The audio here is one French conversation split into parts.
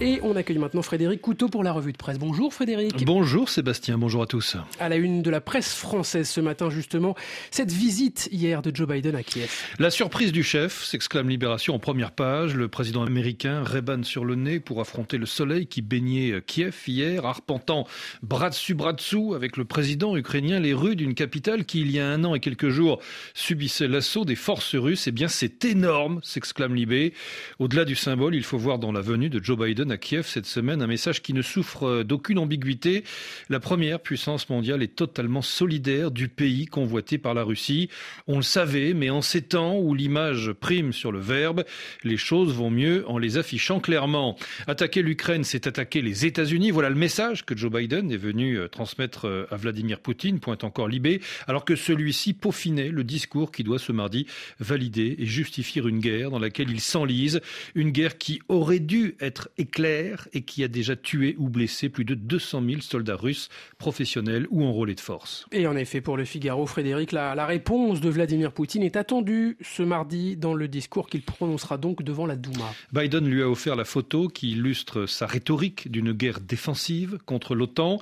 Et on accueille maintenant Frédéric Couteau pour la revue de presse. Bonjour Frédéric. Bonjour Sébastien, bonjour à tous. À la une de la presse française ce matin justement, cette visite hier de Joe Biden à Kiev. La surprise du chef, s'exclame Libération en première page. Le président américain Reban sur le nez pour affronter le soleil qui baignait Kiev hier, arpentant bras dessus bras dessous avec le président ukrainien les rues d'une capitale qui il y a un an et quelques jours subissait l'assaut des forces russes. Eh bien c'est énorme, s'exclame Libé. Au-delà du symbole, il faut voir dans la venue de Joe Biden à Kiev cette semaine un message qui ne souffre d'aucune ambiguïté. La première puissance mondiale est totalement solidaire du pays convoité par la Russie. On le savait, mais en ces temps où l'image prime sur le verbe, les choses vont mieux en les affichant clairement. Attaquer l'Ukraine, c'est attaquer les États-Unis. Voilà le message que Joe Biden est venu euh, transmettre euh, à Vladimir Poutine, pointe encore Libé, alors que celui-ci peaufinait le discours qui doit ce mardi valider et justifier une guerre dans laquelle il s'enlise, une guerre qui aurait dû être clair et qui a déjà tué ou blessé plus de 200 000 soldats russes professionnels ou enrôlés de force. Et en effet, pour le Figaro, Frédéric, la, la réponse de Vladimir Poutine est attendue ce mardi dans le discours qu'il prononcera donc devant la Douma. Biden lui a offert la photo qui illustre sa rhétorique d'une guerre défensive contre l'OTAN.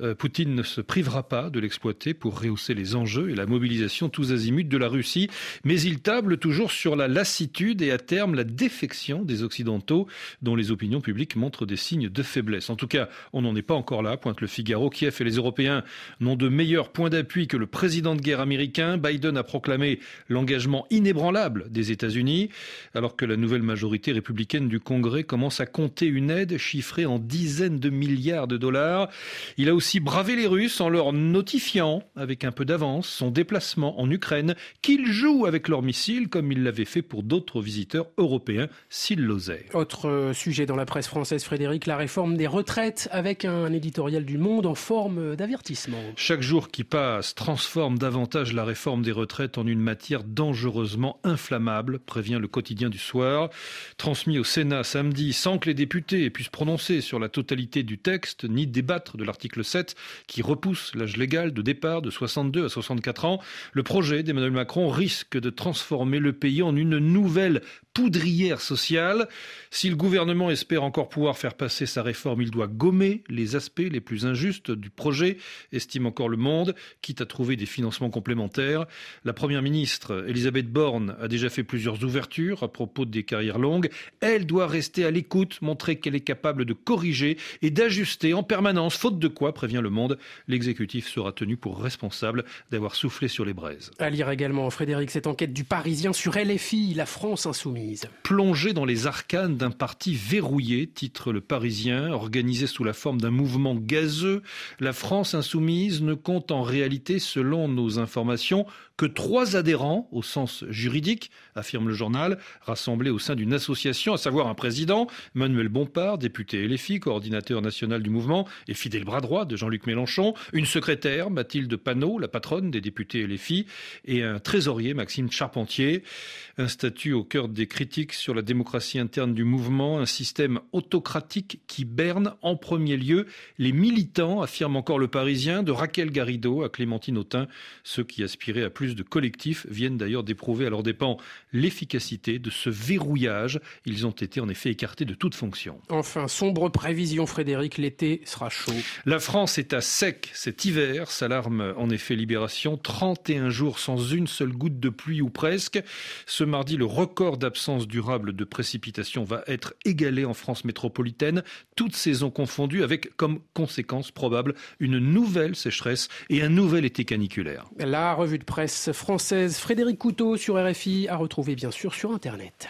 Euh, Poutine ne se privera pas de l'exploiter pour rehausser les enjeux et la mobilisation tous azimuts de la Russie, mais il table toujours sur la lassitude et à terme la défection des Occidentaux dont les opinions publiques montrent des signes de faiblesse. En tout cas, on n'en est pas encore là, pointe le Figaro. Kiev et les Européens n'ont de meilleurs points d'appui que le président de guerre américain. Biden a proclamé l'engagement inébranlable des États-Unis, alors que la nouvelle majorité républicaine du Congrès commence à compter une aide chiffrée en dizaines de milliards de dollars. Il a aussi bravé les Russes en leur notifiant, avec un peu d'avance, son déplacement en Ukraine, qu'il joue avec leurs missiles comme il l'avait fait pour d'autres visiteurs européens s'il l'osait. Autre sujet dans la presse française, Frédéric, la réforme des retraites avec un éditorial du Monde en forme d'avertissement. Chaque jour qui passe transforme davantage la réforme des retraites en une matière dangereusement inflammable, prévient le quotidien du soir. Transmis au Sénat samedi sans que les députés puissent prononcer sur la totalité du texte ni débattre de l'article 7 qui repousse l'âge légal de départ de 62 à 64 ans, le projet d'Emmanuel Macron risque de transformer le pays en une nouvelle poudrière sociale. Si le gouvernement espère encore pouvoir faire passer sa réforme, il doit gommer les aspects les plus injustes du projet, estime encore le monde, quitte à trouver des financements complémentaires. La première ministre, Elisabeth Borne, a déjà fait plusieurs ouvertures à propos des carrières longues. Elle doit rester à l'écoute, montrer qu'elle est capable de corriger et d'ajuster en permanence, faute de quoi, prévient le monde, l'exécutif sera tenu pour responsable d'avoir soufflé sur les braises. À lire également, Frédéric, cette enquête du Parisien sur LFI, la France insoumise. Plongée dans les arcanes d'un parti verrouillé, titre le Parisien, organisé sous la forme d'un mouvement gazeux, la France insoumise ne compte en réalité, selon nos informations, que trois adhérents au sens juridique, affirme le journal, rassemblés au sein d'une association, à savoir un président, Manuel Bompard, député LFI, coordinateur national du mouvement et fidèle bras droit de Jean-Luc Mélenchon, une secrétaire, Mathilde Panot, la patronne des députés LFI, et un trésorier, Maxime Charpentier. Un statut au cœur des critiques sur la démocratie interne du mouvement, un système autocratique qui berne en premier lieu les militants, affirme encore le Parisien, de Raquel Garrido à Clémentine Autain, ceux qui aspiraient à plus de collectifs viennent d'ailleurs d'éprouver à leurs dépens l'efficacité de ce verrouillage. Ils ont été en effet écartés de toute fonction. Enfin, sombre prévision, Frédéric, l'été sera chaud. La France est à sec cet hiver, s'alarme en effet Libération. 31 jours sans une seule goutte de pluie ou presque. Ce mardi, le record d'absence durable de précipitations va être égalé en Métropolitaine, toutes saisons confondues, avec comme conséquence probable une nouvelle sécheresse et un nouvel été caniculaire. La revue de presse française Frédéric Couteau sur RFI à retrouver bien sûr sur Internet.